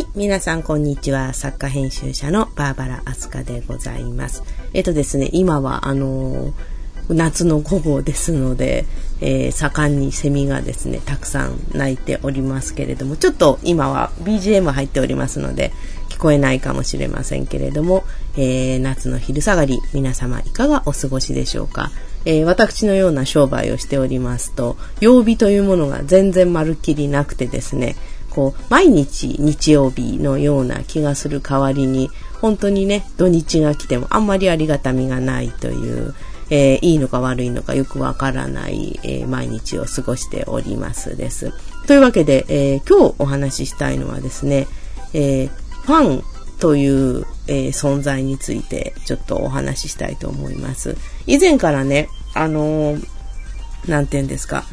はい。皆さん、こんにちは。作家編集者のバーバラ・アスカでございます。えっとですね、今は、あのー、夏の午後ですので、えー、盛んにセミがですね、たくさん鳴いておりますけれども、ちょっと今は BGM 入っておりますので、聞こえないかもしれませんけれども、えー、夏の昼下がり、皆様いかがお過ごしでしょうか？えー、私のような商売をしておりますと、曜日というものが全然まるっきりなくてですね、こう、毎日日曜日のような気がする代わりに、本当にね、土日が来てもあんまりありがたみがないという、えー、いいのか悪いのかよくわからない、えー、毎日を過ごしておりますです。というわけで、えー、今日お話ししたいのはですね、えファンという、え存在についてちょっとお話ししたいと思います。以前からね、あのなんて言うんですか、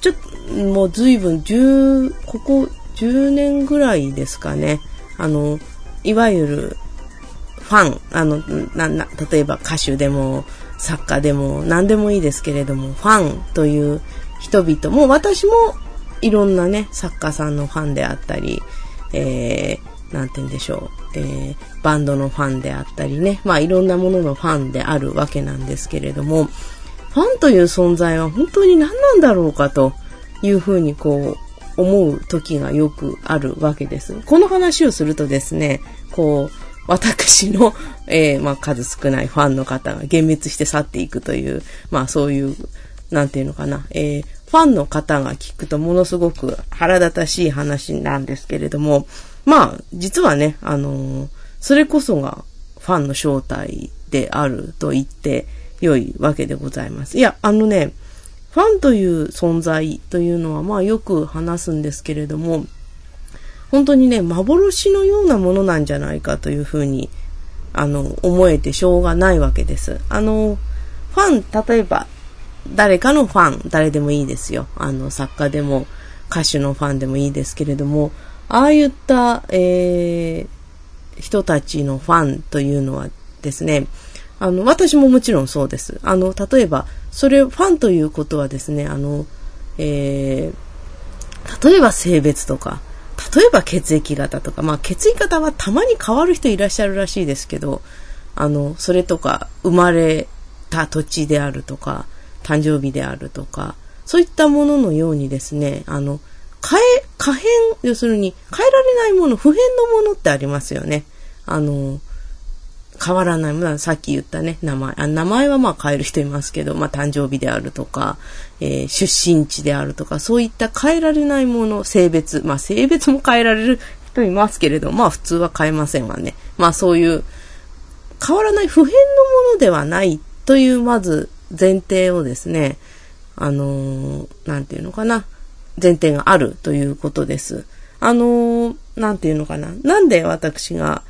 ちょっと、もう随分、十、ここ10年ぐらいですかね。あの、いわゆるファン、あの、な、な、例えば歌手でも作家でも何でもいいですけれども、ファンという人々も、私もいろんなね、作家さんのファンであったり、えー、なんて言うんでしょう、えー、バンドのファンであったりね、まあいろんなもののファンであるわけなんですけれども、ファンという存在は本当に何なんだろうかというふうにこう思う時がよくあるわけです。この話をするとですね、こう、私の、えー、まあ、数少ないファンの方が幻滅して去っていくという、まあ、そういう、なんていうのかな、えー、ファンの方が聞くとものすごく腹立たしい話なんですけれども、まあ、実はね、あのー、それこそがファンの正体であると言って良いわけでございます。いや、あのね、ファンという存在というのはまあよく話すんですけれども、本当にね、幻のようなものなんじゃないかというふうに、あの、思えてしょうがないわけです。あの、ファン、例えば、誰かのファン、誰でもいいですよ。あの、作家でも、歌手のファンでもいいですけれども、ああいった、えー、人たちのファンというのはですね、あの、私ももちろんそうです。あの、例えば、それ、ファンということはですね、あの、えー、例えば性別とか、例えば血液型とか、まあ血液型はたまに変わる人いらっしゃるらしいですけど、あの、それとか、生まれた土地であるとか、誕生日であるとか、そういったもののようにですね、あの、変え、可変、要するに変えられないもの、不変のものってありますよね。あの、変わらない。まあ、さっき言ったね、名前。あ名前はまあ変える人いますけど、まあ誕生日であるとか、えー、出身地であるとか、そういった変えられないもの、性別。まあ性別も変えられる人いますけれど、まあ普通は変えませんわね。まあそういう変わらない不変のものではないという、まず前提をですね、あのー、なんていうのかな。前提があるということです。あのー、なんていうのかな。なんで私が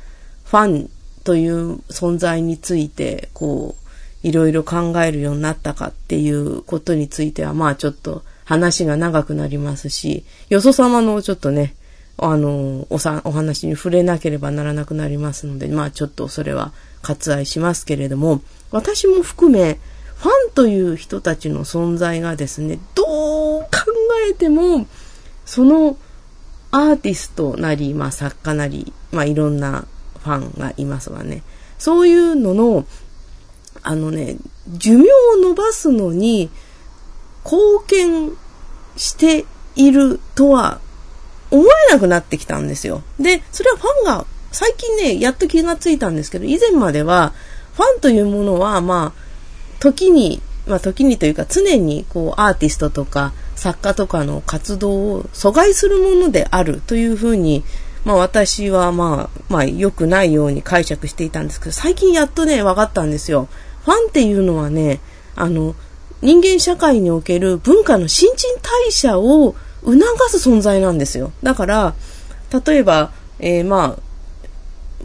ファンという存在について、こう、いろいろ考えるようになったかっていうことについては、まあちょっと話が長くなりますし、よそ様のちょっとね、あの、おさ、お話に触れなければならなくなりますので、まあちょっとそれは割愛しますけれども、私も含め、ファンという人たちの存在がですね、どう考えても、そのアーティストなり、まあ作家なり、まあいろんなファンがいますわね。そういうのの、あのね、寿命を伸ばすのに貢献しているとは思えなくなってきたんですよ。で、それはファンが最近ね、やっと気がついたんですけど、以前まではファンというものは、まあ、時に、まあ時にというか常にこうアーティストとか作家とかの活動を阻害するものであるというふうにまあ私はまあ、まあ良くないように解釈していたんですけど、最近やっとね、分かったんですよ。ファンっていうのはね、あの、人間社会における文化の新陳代謝を促す存在なんですよ。だから、例えば、えー、まあ、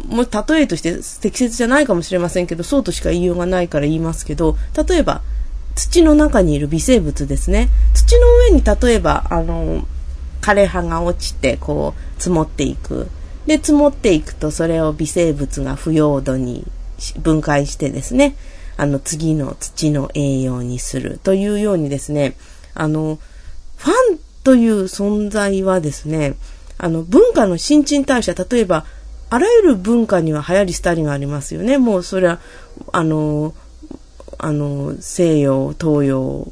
もう例えとして適切じゃないかもしれませんけど、そうとしか言いようがないから言いますけど、例えば、土の中にいる微生物ですね。土の上に例えば、あの、枯葉が落ちて、こう、積もっていく。で、積もっていくと、それを微生物が腐葉土に分解してですね、あの、次の土の栄養にするというようにですね、あの、ファンという存在はですね、あの、文化の新陳代謝、例えば、あらゆる文化には流行り廃りがありますよね。もうそれは、あの、あの、西洋、東洋、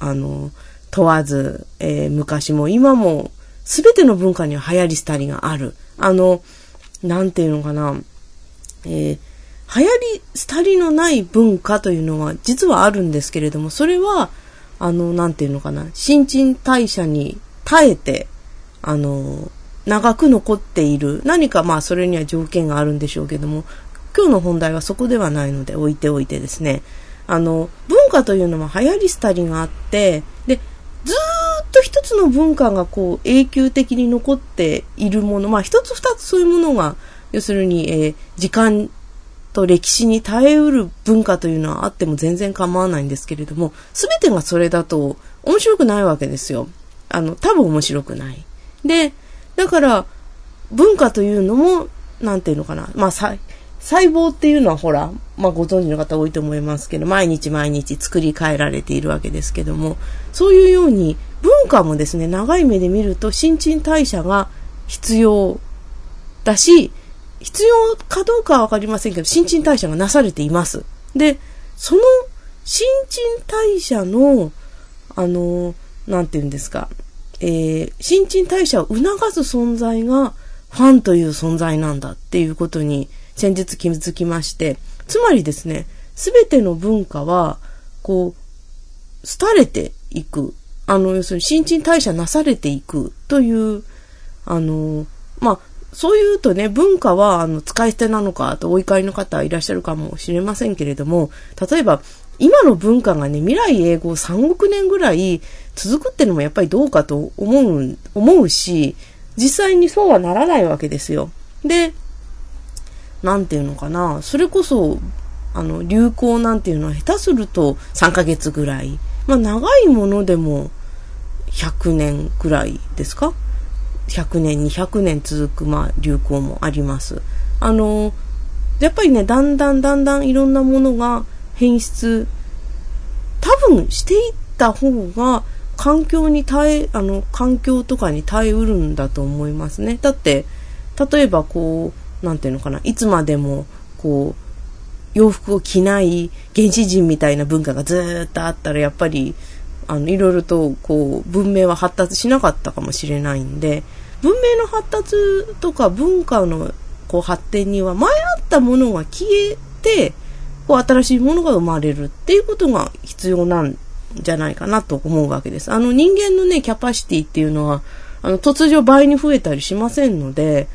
あの、問わず、えー、昔も今も、すべての文化には流行り廃りがある。あの、なんていうのかな、えー、流行り廃りのない文化というのは実はあるんですけれども、それは、あの、なんていうのかな、新陳代謝に耐えて、あの、長く残っている。何かまあそれには条件があるんでしょうけども、今日の本題はそこではないので置いておいてですね、あの、文化というのは流行り廃りがあって、ずっと一つの文化がこう永久的に残っているもの、まあ一つ二つそういうものが、要するに、えー、時間と歴史に耐えうる文化というのはあっても全然構わないんですけれども、すべてがそれだと面白くないわけですよ。あの、多分面白くない。で、だから、文化というのも、なんていうのかな。まあ、細胞っていうのはほら、まあご存知の方多いと思いますけど、毎日毎日作り変えられているわけですけども、そういうように文化もですね、長い目で見ると新陳代謝が必要だし、必要かどうかはわかりませんけど、新陳代謝がなされています。で、その新陳代謝の、あの、なんて言うんですか、えー、新陳代謝を促す存在がファンという存在なんだっていうことに先日気づきまして、つまりですね、すべての文化は、こう、廃れていく。あの、要するに新陳代謝なされていくという、あの、まあ、そう言うとね、文化は、あの、使い捨てなのかとお怒りの方いらっしゃるかもしれませんけれども、例えば、今の文化がね、未来英語3億年ぐらい続くってのもやっぱりどうかと思う、思うし、実際にそうはならないわけですよ。で、なんていうのかな、それこそ、あの、流行なんていうのは下手すると3ヶ月ぐらい。まあ長いものでも100年ぐらいですか ?100 年、200年続く、まあ流行もあります。あの、やっぱりね、だんだんだんだんいろんなものが変質、多分していった方が環境に耐え、あの、環境とかに耐えうるんだと思いますね。だって、例えばこう、なんていうのかな、いつまでも、こう、洋服を着ない原始人みたいな文化がずっとあったら、やっぱり、あの、いろいろと、こう、文明は発達しなかったかもしれないんで、文明の発達とか文化の、こう、発展には、前あったものが消えて、こう新しいものが生まれるっていうことが必要なんじゃないかなと思うわけです。あの人間のね、キャパシティっていうのは、あの突如倍に増えたりしませんので、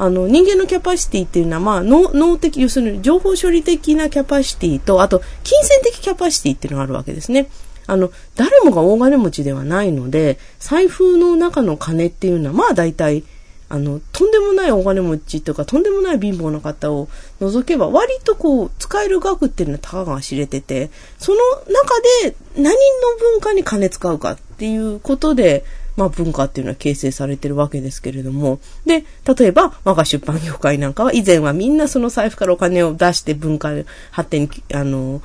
あの人間のキャパシティっていうのは、まあ脳、脳的、要するに情報処理的なキャパシティと、あと金銭的キャパシティっていうのがあるわけですね。あの、誰もが大金持ちではないので、財布の中の金っていうのは、まあ大体、あの、とんでもないお金持ちとか、とんでもない貧乏な方を除けば、割とこう、使える額っていうのはたかが知れてて、その中で何の文化に金使うかっていうことで、まあ文化っていうのは形成されてるわけですけれども。で、例えば、我が出版業界なんかは以前はみんなその財布からお金を出して文化発展に、あの、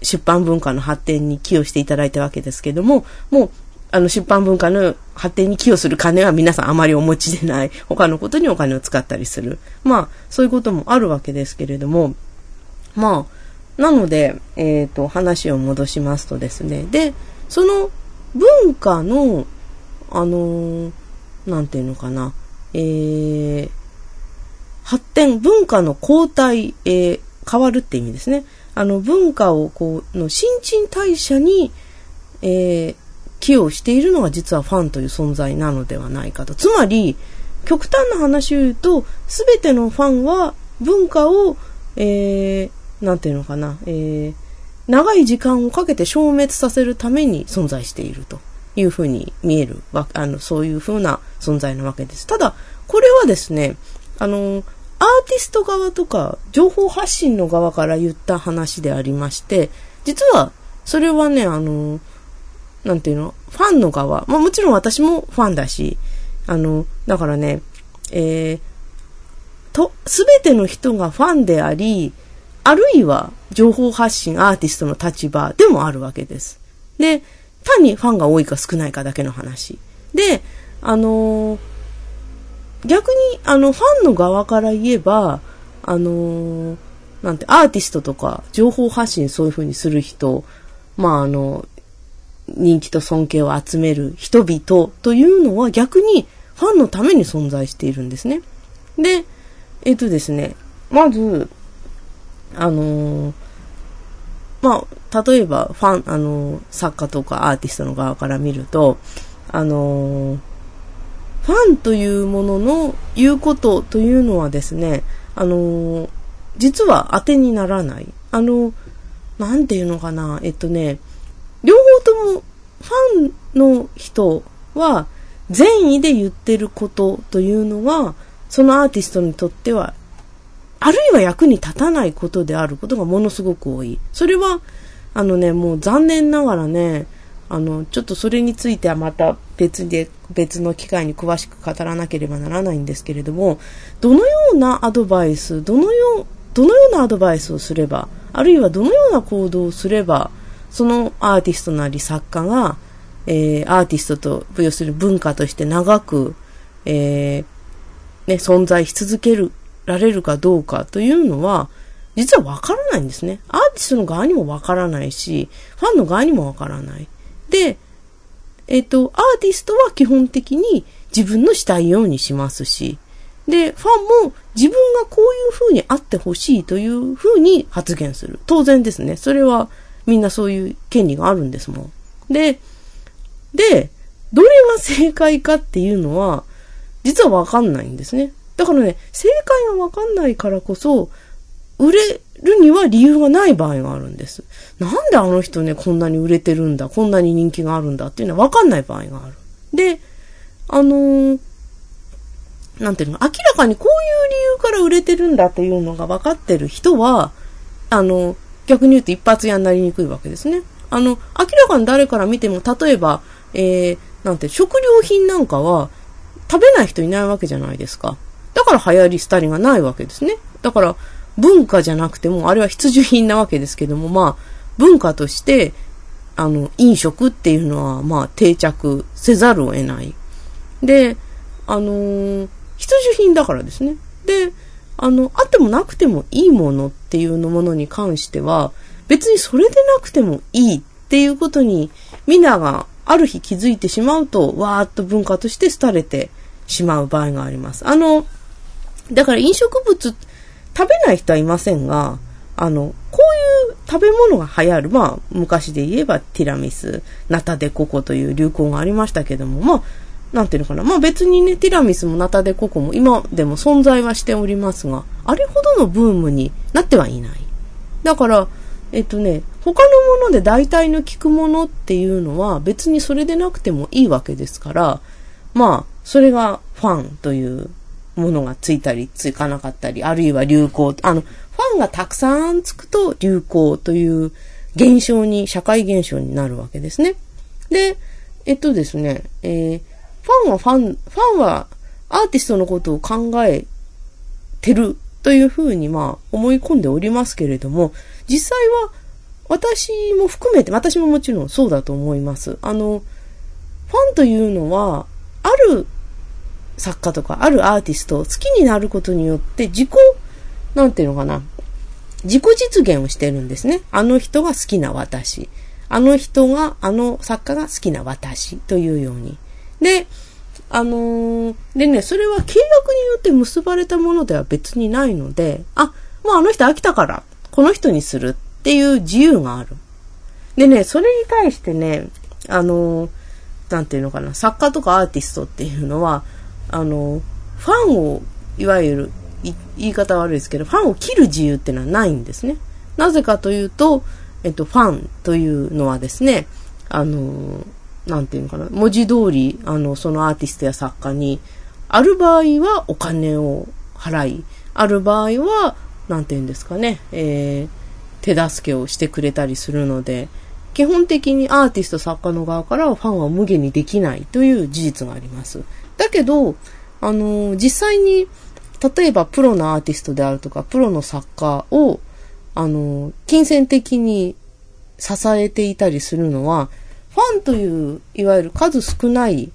出版文化の発展に寄与していただいたわけですけども、もうあの、出版文化の発展に寄与する金は皆さんあまりお持ちでない。他のことにお金を使ったりする。まあ、そういうこともあるわけですけれども、まあ、なので、えっ、ー、と、話を戻しますとですね。で、その文化の、あのー、なんていうのかな、えー、発展、文化の交代、えー、変わるって意味ですね。あの、文化を、こう、の新陳代謝に、えー、寄与しているのが実はファンという存在なのではないかと。つまり、極端な話を言うと、すべてのファンは文化を、えー、なんていうのかな、えー、長い時間をかけて消滅させるために存在しているというふうに見えるわ、あの、そういうふうな存在なわけです。ただ、これはですね、あの、アーティスト側とか、情報発信の側から言った話でありまして、実は、それはね、あの、なんていうの、ファンの側、まあもちろん私もファンだし、あの、だからね、えー、と、すべての人がファンであり、あるいは情報発信アーティストの立場でもあるわけです。で、単にファンが多いか少ないかだけの話。で、あのー、逆に、あの、ファンの側から言えば、あのー、なんて、アーティストとか、情報発信そういう風にする人、まあ、あの、人気と尊敬を集める人々というのは逆にファンのために存在しているんですね。で、えっ、とですね、まず、あのー、まあ、例えば、ファン、あの、作家とかアーティストの側から見ると、あの、ファンというものの言うことというのはですね、あの実は当てにならない。あの、なんていうのかな、えっとね、両方ともファンの人は善意で言ってることというのは、そのアーティストにとっては、あるいは役に立たないことであることがものすごく多い。それは、あのね、もう残念ながらね、あの、ちょっとそれについてはまた別で、別の機会に詳しく語らなければならないんですけれども、どのようなアドバイス、どのよう、どのようなアドバイスをすれば、あるいはどのような行動をすれば、そのアーティストなり作家が、えー、アーティストと、要するに文化として長く、えー、ね、存在し続ける、られるかどうかというのは、実はわからないんですね。アーティストの側にもわからないし、ファンの側にもわからない。で、えっ、ー、と、アーティストは基本的に自分のしたいようにしますし、で、ファンも自分がこういう風にあってほしいという風に発言する。当然ですね。それはみんなそういう権利があるんですもん。で、で、どれが正解かっていうのは、実はわかんないんですね。だからね、正解がわかんないからこそ、売れるには理由がない場合があるんです。なんであの人ね、こんなに売れてるんだ、こんなに人気があるんだっていうのはわかんない場合がある。で、あのー、なんていうの、明らかにこういう理由から売れてるんだっていうのが分かってる人は、あの、逆に言うと一発屋になりにくいわけですね。あの、明らかに誰から見ても、例えば、えー、なんて、食料品なんかは、食べない人いないわけじゃないですか。だから流行り廃りがないわけですね。だから、文化じゃなくても、あれは必需品なわけですけども、まあ、文化として、あの、飲食っていうのは、まあ、定着せざるを得ない。で、あのー、必需品だからですね。で、あの、あってもなくてもいいものっていうのものに関しては、別にそれでなくてもいいっていうことに、みんながある日気づいてしまうと、わーっと文化として廃れてしまう場合があります。あの、だから飲食物、食べない人はいませんが、あの、こういう食べ物が流行る。まあ、昔で言えばティラミス、ナタデココという流行がありましたけども、まあ、なんていうのかな。まあ別にね、ティラミスもナタデココも今でも存在はしておりますが、あれほどのブームになってはいない。だから、えっとね、他のもので代替の効くものっていうのは別にそれでなくてもいいわけですから、まあ、それがファンというものがついたりつかなかったり、あるいは流行、あの、ファンがたくさんつくと流行という現象に、社会現象になるわけですね。で、えっとですね、えー、ファンはファン、ファンはアーティストのことを考えてるというふうにまあ思い込んでおりますけれども、実際は私も含めて、私ももちろんそうだと思います。あの、ファンというのは、ある作家とか、あるアーティストを好きになることによって自己、なんていうのかな、自己実現をしてるんですね。あの人が好きな私。あの人が、あの作家が好きな私というように。で、あのー、でね、それは契約によって結ばれたものでは別にないので、あ、もうあの人飽きたから、この人にするっていう自由がある。でね、それに対してね、あのー、なんていうのかな、作家とかアーティストっていうのは、あの、ファンを、いわゆる、言い方悪いですけど、ファンを切る自由ってのはないんですね。なぜかというと、えっと、ファンというのはですね、あのなんていうのかな、文字通り、あの、そのアーティストや作家に、ある場合はお金を払い、ある場合は、なんていうんですかね、えー、手助けをしてくれたりするので、基本的にアーティスト作家の側からはファンは無限にできないという事実があります。だけど、あの、実際に、例えばプロのアーティストであるとか、プロの作家を、あの、金銭的に支えていたりするのは、ファンという、いわゆる数少ない、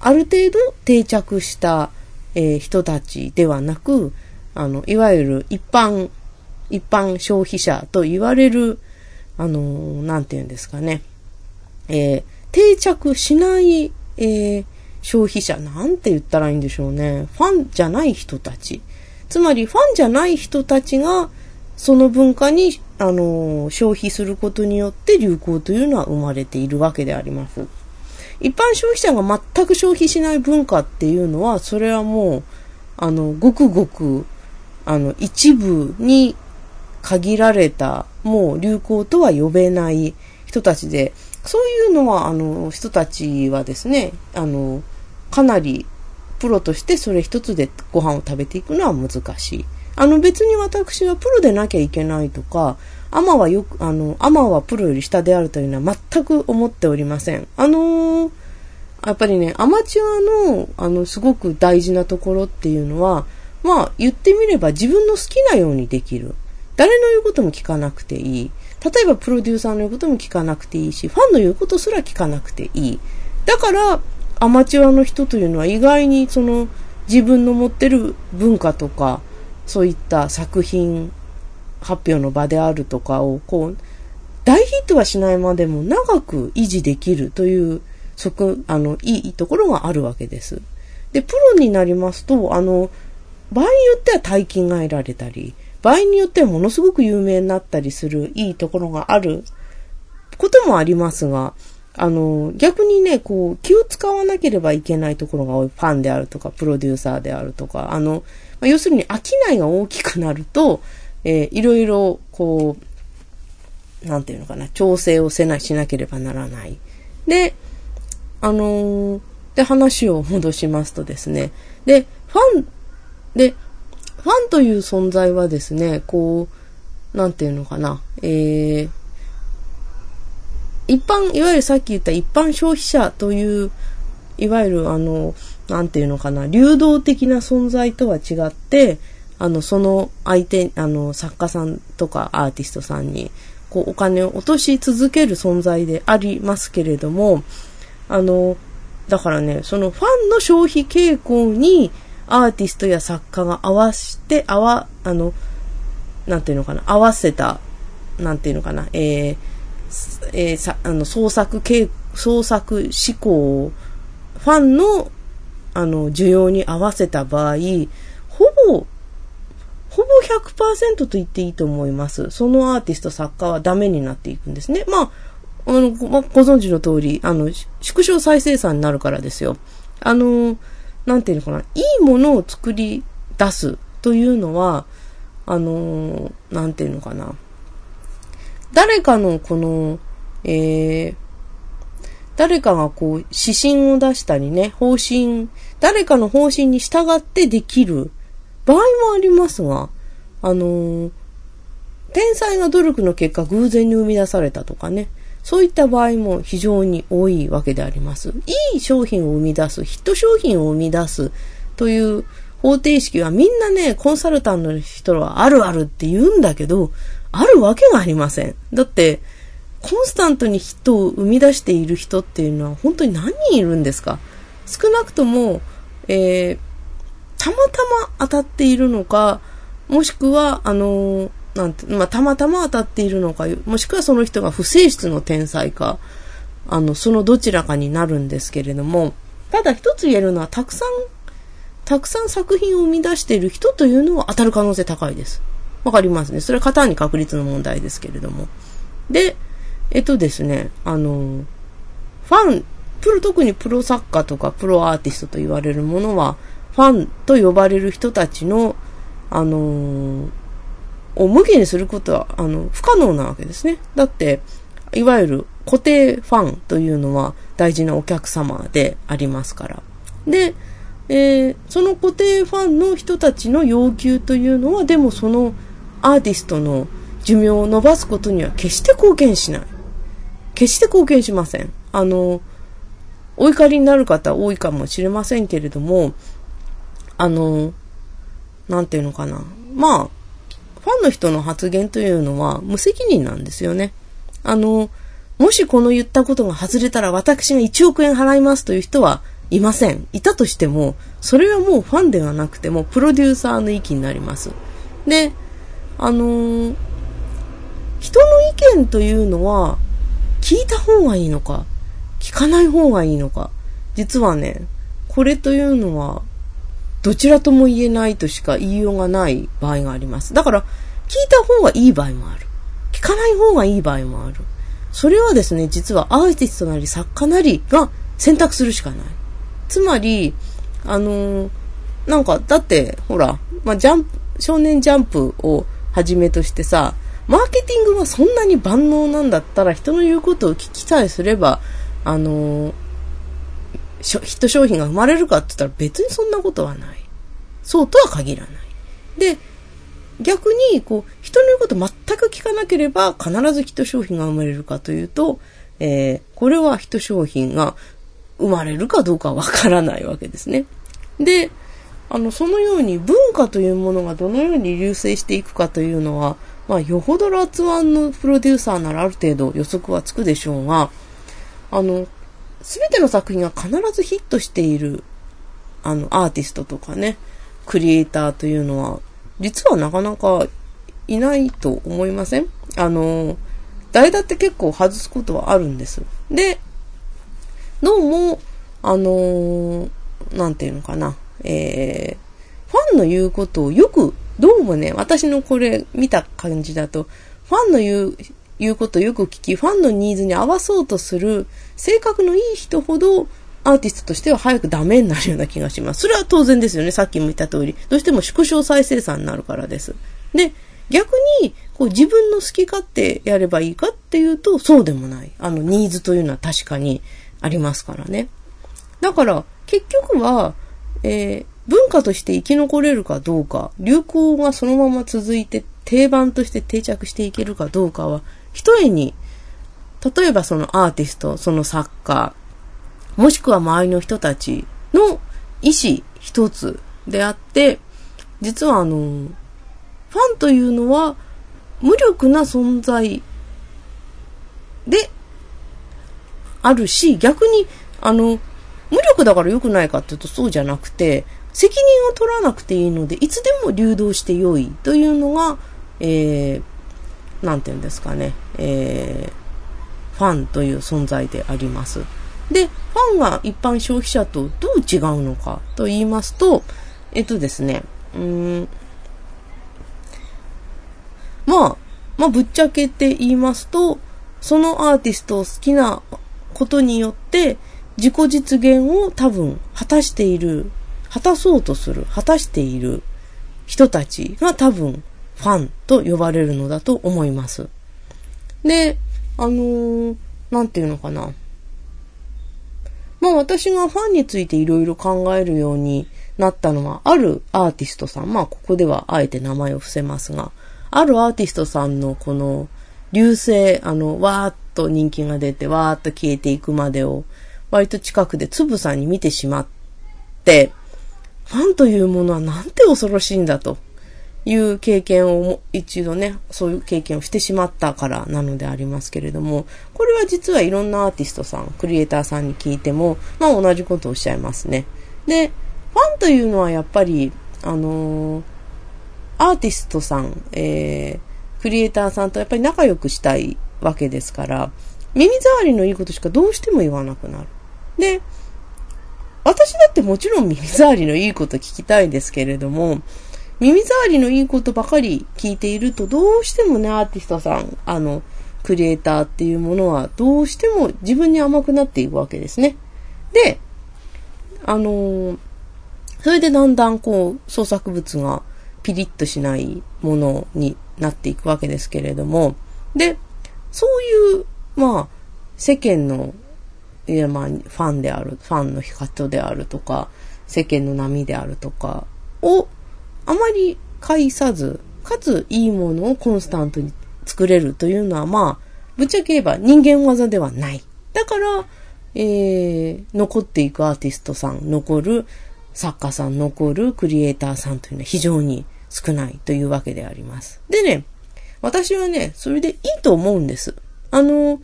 ある程度定着した、えー、人たちではなく、あの、いわゆる一般、一般消費者と言われる、あの、なんて言うんですかね。えー、定着しない、えー、消費者、なんて言ったらいいんでしょうね。ファンじゃない人たち。つまり、ファンじゃない人たちが、その文化に、あの、消費することによって流行というのは生まれているわけであります。一般消費者が全く消費しない文化っていうのは、それはもう、あの、ごくごく、あの、一部に限られた、もう流行とは呼べない人たちで、そういうのは、あの、人たちはですね、あの、かなりプロとしてそれ一つでご飯を食べていくのは難しい。あの別に私はプロでなきゃいけないとか、アマはよく、あの、アマはプロより下であるというのは全く思っておりません。あのー、やっぱりね、アマチュアの、あの、すごく大事なところっていうのは、まあ、言ってみれば自分の好きなようにできる。誰の言うことも聞かなくていい。例えばプロデューサーの言うことも聞かなくていいし、ファンの言うことすら聞かなくていい。だから、アマチュアの人というのは意外にその自分の持ってる文化とか、そういった作品発表の場であるとかを、こう、大ヒットはしないまでも長く維持できるという、そこ、あの、いいところがあるわけです。で、プロになりますと、あの、場合によっては大金が得られたり、場合によってはものすごく有名になったりするいいところがあることもありますが、あの、逆にね、こう、気を使わなければいけないところが多い。ファンであるとか、プロデューサーであるとか、あの、まあ、要するに商いが大きくなると、えー、いろいろ、こう、なんていうのかな、調整をせな、しなければならない。で、あのー、で、話を戻しますとですね、で、ファン、で、ファンという存在はですね、こう、なんていうのかな、えー、一般、いわゆるさっき言った一般消費者という、いわゆるあの、なんていうのかな、流動的な存在とは違って、あの、その相手、あの、作家さんとかアーティストさんに、こう、お金を落とし続ける存在でありますけれども、あの、だからね、そのファンの消費傾向にアーティストや作家が合わして、合わ、あの、なんていうのかな、合わせた、なんていうのかな、えー、えー、さ、あの、創作系、創作思考をファンの、あの、需要に合わせた場合、ほぼ、ほぼ100%と言っていいと思います。そのアーティスト、作家はダメになっていくんですね。まあ、あの、ごご存知の通り、あの、縮小再生産になるからですよ。あの、なんていうのかな、いいものを作り出すというのは、あの、なんていうのかな、誰かのこの、えー、誰かがこう指針を出したりね、方針、誰かの方針に従ってできる場合もありますが、あのー、天才が努力の結果偶然に生み出されたとかね、そういった場合も非常に多いわけであります。いい商品を生み出す、ヒット商品を生み出すという方程式はみんなね、コンサルタントの人はあるあるって言うんだけど、あるわけがありません。だって、コンスタントにヒットを生み出している人っていうのは本当に何人いるんですか？少なくとも、えー、たまたま当たっているのか、もしくは、あのー、なんて、まあ、たまたま当たっているのか、もしくはその人が不正室の天才か、あの、そのどちらかになるんですけれども、ただ一つ言えるのは、たくさん、たくさん作品を生み出している人というのは当たる可能性高いです。わかりますね。それは型に確率の問題ですけれども。で、えっとですね、あの、ファン、プロ、特にプロ作家とかプロアーティストと言われるものは、ファンと呼ばれる人たちの、あのを無限にすることは、あの、不可能なわけですね。だって、いわゆる固定ファンというのは大事なお客様でありますから。で、えー、その固定ファンの人たちの要求というのは、でもそのアーティストの寿命を伸ばすことには決して貢献しない。決して貢献しません。あの、お怒りになる方多いかもしれませんけれども、あの、なんていうのかな。まあ、ファンの人の発言というのは無責任なんですよね。あの、もしこの言ったことが外れたら私が1億円払いますという人はいません。いたとしても、それはもうファンではなくても、プロデューサーの域になります。で、あのー、人の意見というのは、聞いた方がいいのか、聞かない方がいいのか。実はね、これというのは、どちらとも言えないとしか言いようがない場合があります。だから、聞いた方がいい場合もある。聞かない方がいい場合もある。それはですね、実はアーティストなり作家なりが選択するしかない。つまり、あのー、なんか、だって、ほら、まあ、ジャンプ、少年ジャンプをはじめとしてさ、マーケティングがそんなに万能なんだったら人の言うことを聞きさえすれば、あのー、ヒット商品が生まれるかって言ったら別にそんなことはない。そうとは限らない。で、逆に、こう、人の言うこと全く聞かなければ必ずヒット商品が生まれるかというと、えー、これはヒット商品が生まれるかどうかわからないわけですね。で、あの、そのように文化というものがどのように流星していくかというのは、まあ、よほどラツワンのプロデューサーならある程度予測はつくでしょうが、あの、すべての作品が必ずヒットしている、あの、アーティストとかね、クリエイターというのは、実はなかなかいないと思いません？あの、誰だって結構外すことはあるんです。で、どうも、あの、なんていうのかな、えー、ファンの言うことをよく、どうもね、私のこれ見た感じだと、ファンの言う、言うことをよく聞き、ファンのニーズに合わそうとする、性格のいい人ほど、アーティストとしては早くダメになるような気がします。それは当然ですよね。さっきも言った通り。どうしても縮小再生産になるからです。で、逆に、こう自分の好き勝手やればいいかっていうと、そうでもない。あの、ニーズというのは確かにありますからね。だから、結局は、えー、文化として生き残れるかどうか、流行がそのまま続いて定番として定着していけるかどうかは、一重に、例えばそのアーティスト、その作家、もしくは周りの人たちの意思一つであって、実はあの、ファンというのは無力な存在であるし、逆に、あの、無力だから良くないかっていうとそうじゃなくて、責任を取らなくていいので、いつでも流動して良いというのが、えー、なんて言うんですかね、えー、ファンという存在であります。で、ファンが一般消費者とどう違うのかと言いますと、えっとですね、うん、まあ、まあ、ぶっちゃけて言いますと、そのアーティストを好きなことによって、自己実現を多分果たしている、果たそうとする、果たしている人たちが多分ファンと呼ばれるのだと思います。で、あのー、なんていうのかな。まあ私がファンについていろいろ考えるようになったのは、あるアーティストさん、まあここではあえて名前を伏せますが、あるアーティストさんのこの流星、あの、わーっと人気が出て、わーっと消えていくまでを、割と近くでつぶさに見てしまって、ファンというものはなんて恐ろしいんだという経験を一度ね、そういう経験をしてしまったからなのでありますけれども、これは実はいろんなアーティストさん、クリエイターさんに聞いても、まあ同じことをおっしゃいますね。で、ファンというのはやっぱり、あのー、アーティストさん、えー、クリエイターさんとやっぱり仲良くしたいわけですから、耳障りのいいことしかどうしても言わなくなる。で、私だってもちろん耳障りのいいこと聞きたいですけれども、耳障りのいいことばかり聞いていると、どうしてもね、アーティストさん、あの、クリエイターっていうものは、どうしても自分に甘くなっていくわけですね。で、あのー、それでだんだんこう、創作物がピリッとしないものになっていくわけですけれども、で、そういう、まあ、世間の、いや、まあ、ファンである、ファンの人であるとか、世間の波であるとかをあまり介さず、かついいものをコンスタントに作れるというのは、まあ、ぶっちゃけ言えば人間技ではない。だから、えー、残っていくアーティストさん、残る作家さん、残るクリエイターさんというのは非常に少ないというわけであります。でね、私はね、それでいいと思うんです。あの、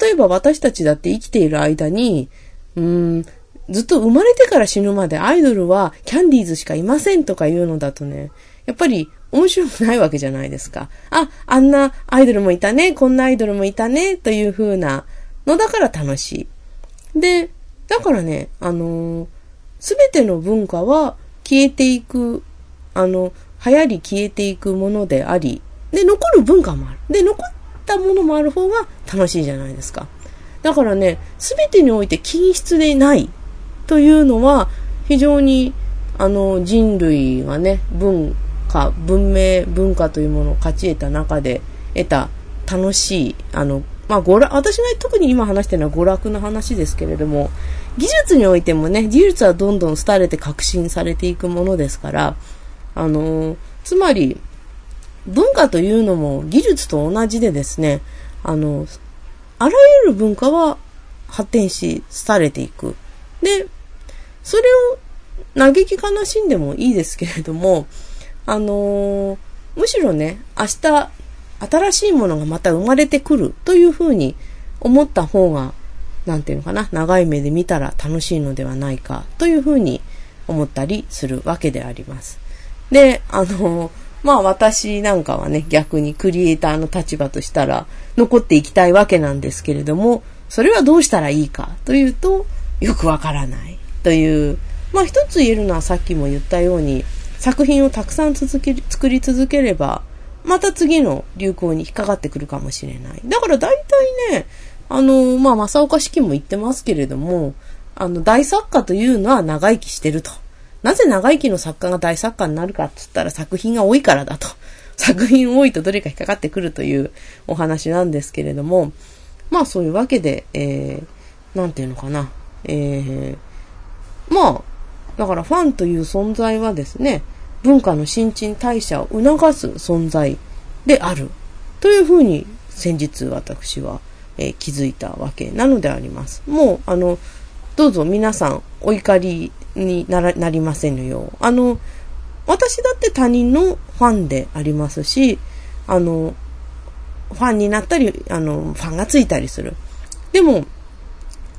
例えば私たちだって生きている間に、うーん、ずっと生まれてから死ぬまでアイドルはキャンディーズしかいませんとか言うのだとね、やっぱり面白くないわけじゃないですか。あ、あんなアイドルもいたね、こんなアイドルもいたね、という風なのだから楽しい。で、だからね、あのす、べての文化は消えていく、あの、流行り消えていくものであり、で、残る文化もある。で、残ったものもある方が楽しいじゃないですか。だからね、すべてにおいて均質でないというのは、非常に、あの、人類がね、文化、文明、文化というものを勝ち得た中で得た楽しい、あの、まあ、娯楽、私が特に今話してるのは娯楽の話ですけれども、技術においてもね、技術はどんどん廃れて革新されていくものですから、あの、つまり、文化というのも技術と同じでですね、あの、あらゆる文化は発展し、廃れていく。で、それを嘆き悲しんでもいいですけれども、あのー、むしろね、明日、新しいものがまた生まれてくるというふうに思った方が、なんていうのかな、長い目で見たら楽しいのではないかというふうに思ったりするわけであります。で、あのー、まあ私なんかはね、逆にクリエイターの立場としたら残っていきたいわけなんですけれども、それはどうしたらいいかというと、よくわからないという、まあ一つ言えるのはさっきも言ったように、作品をたくさん続け、作り続ければ、また次の流行に引っかかってくるかもしれない。だから大体ね、あの、まあ、正岡式も言ってますけれども、あの、大作家というのは長生きしてると。なぜ長生きの作家が大作家になるかって言ったら作品が多いからだと。作品多いとどれか引っかかってくるというお話なんですけれども、まあそういうわけで、えー、なんていうのかな。えー、まあ、だからファンという存在はですね、文化の新陳代謝を促す存在である。というふうに先日私は、えー、気づいたわけなのであります。もう、あの、どうぞ皆さんお怒りにななりませぬよう。あの、私だって他人のファンでありますし、あの、ファンになったり、あの、ファンがついたりする。でも、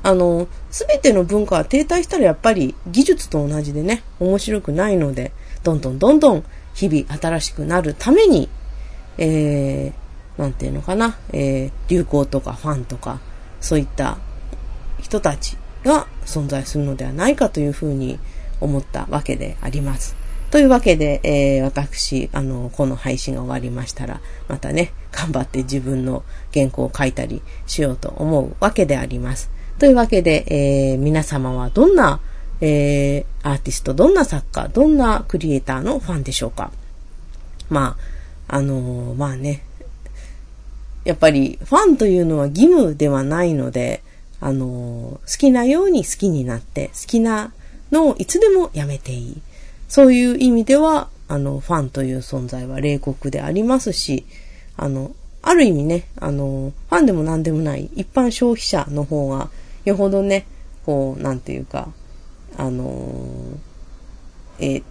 あの、すべての文化は停滞したらやっぱり技術と同じでね、面白くないので、どんどんどんどん日々新しくなるために、えー、なんていうのかな、えー、流行とかファンとか、そういった人たちが存在するのではないかというふうに思ったわけであります。というわけで、えー、私、あの、この配信が終わりましたら、またね、頑張って自分の原稿を書いたりしようと思うわけであります。というわけで、えー、皆様はどんな、えー、アーティスト、どんな作家、どんなクリエイターのファンでしょうかまあ、あのまあね、やっぱりファンというのは義務ではないので、あの好きなように好きになって、好きなのをいつでもやめていい。そういう意味では、あの、ファンという存在は冷酷でありますし、あの、ある意味ね、あの、ファンでも何でもない一般消費者の方が、よほどね、こう、なんていうか、あのえ、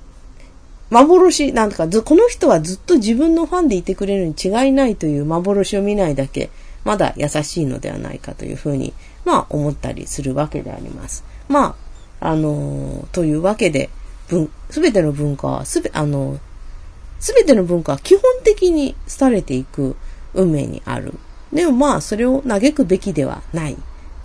幻、なんかず、この人はずっと自分のファンでいてくれるに違いないという幻を見ないだけ、まだ優しいのではないかというふうに、まあ思ったりするわけであります。まあ、あのー、というわけで、すべての文化は、すべ、あの、すべての文化は基本的に廃れていく運命にある。でもまあ、それを嘆くべきではない。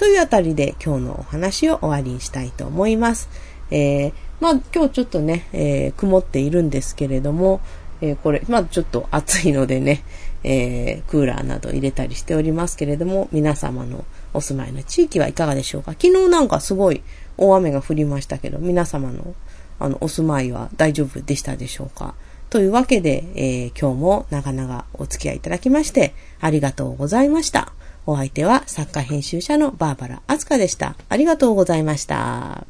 というあたりで今日のお話を終わりにしたいと思います。えー、まあ今日ちょっとね、えー、曇っているんですけれども、えー、これ、まあちょっと暑いのでね、えー、クーラーなど入れたりしておりますけれども、皆様のお住まいの地域はいかがでしょうか？昨日なんかすごい大雨が降りましたけど、皆様のあの、お住まいは大丈夫でしたでしょうか？というわけで、えー、今日も長々お付き合いいただきまして、ありがとうございました。お相手は作家編集者のバーバラ・アスカでした。ありがとうございました。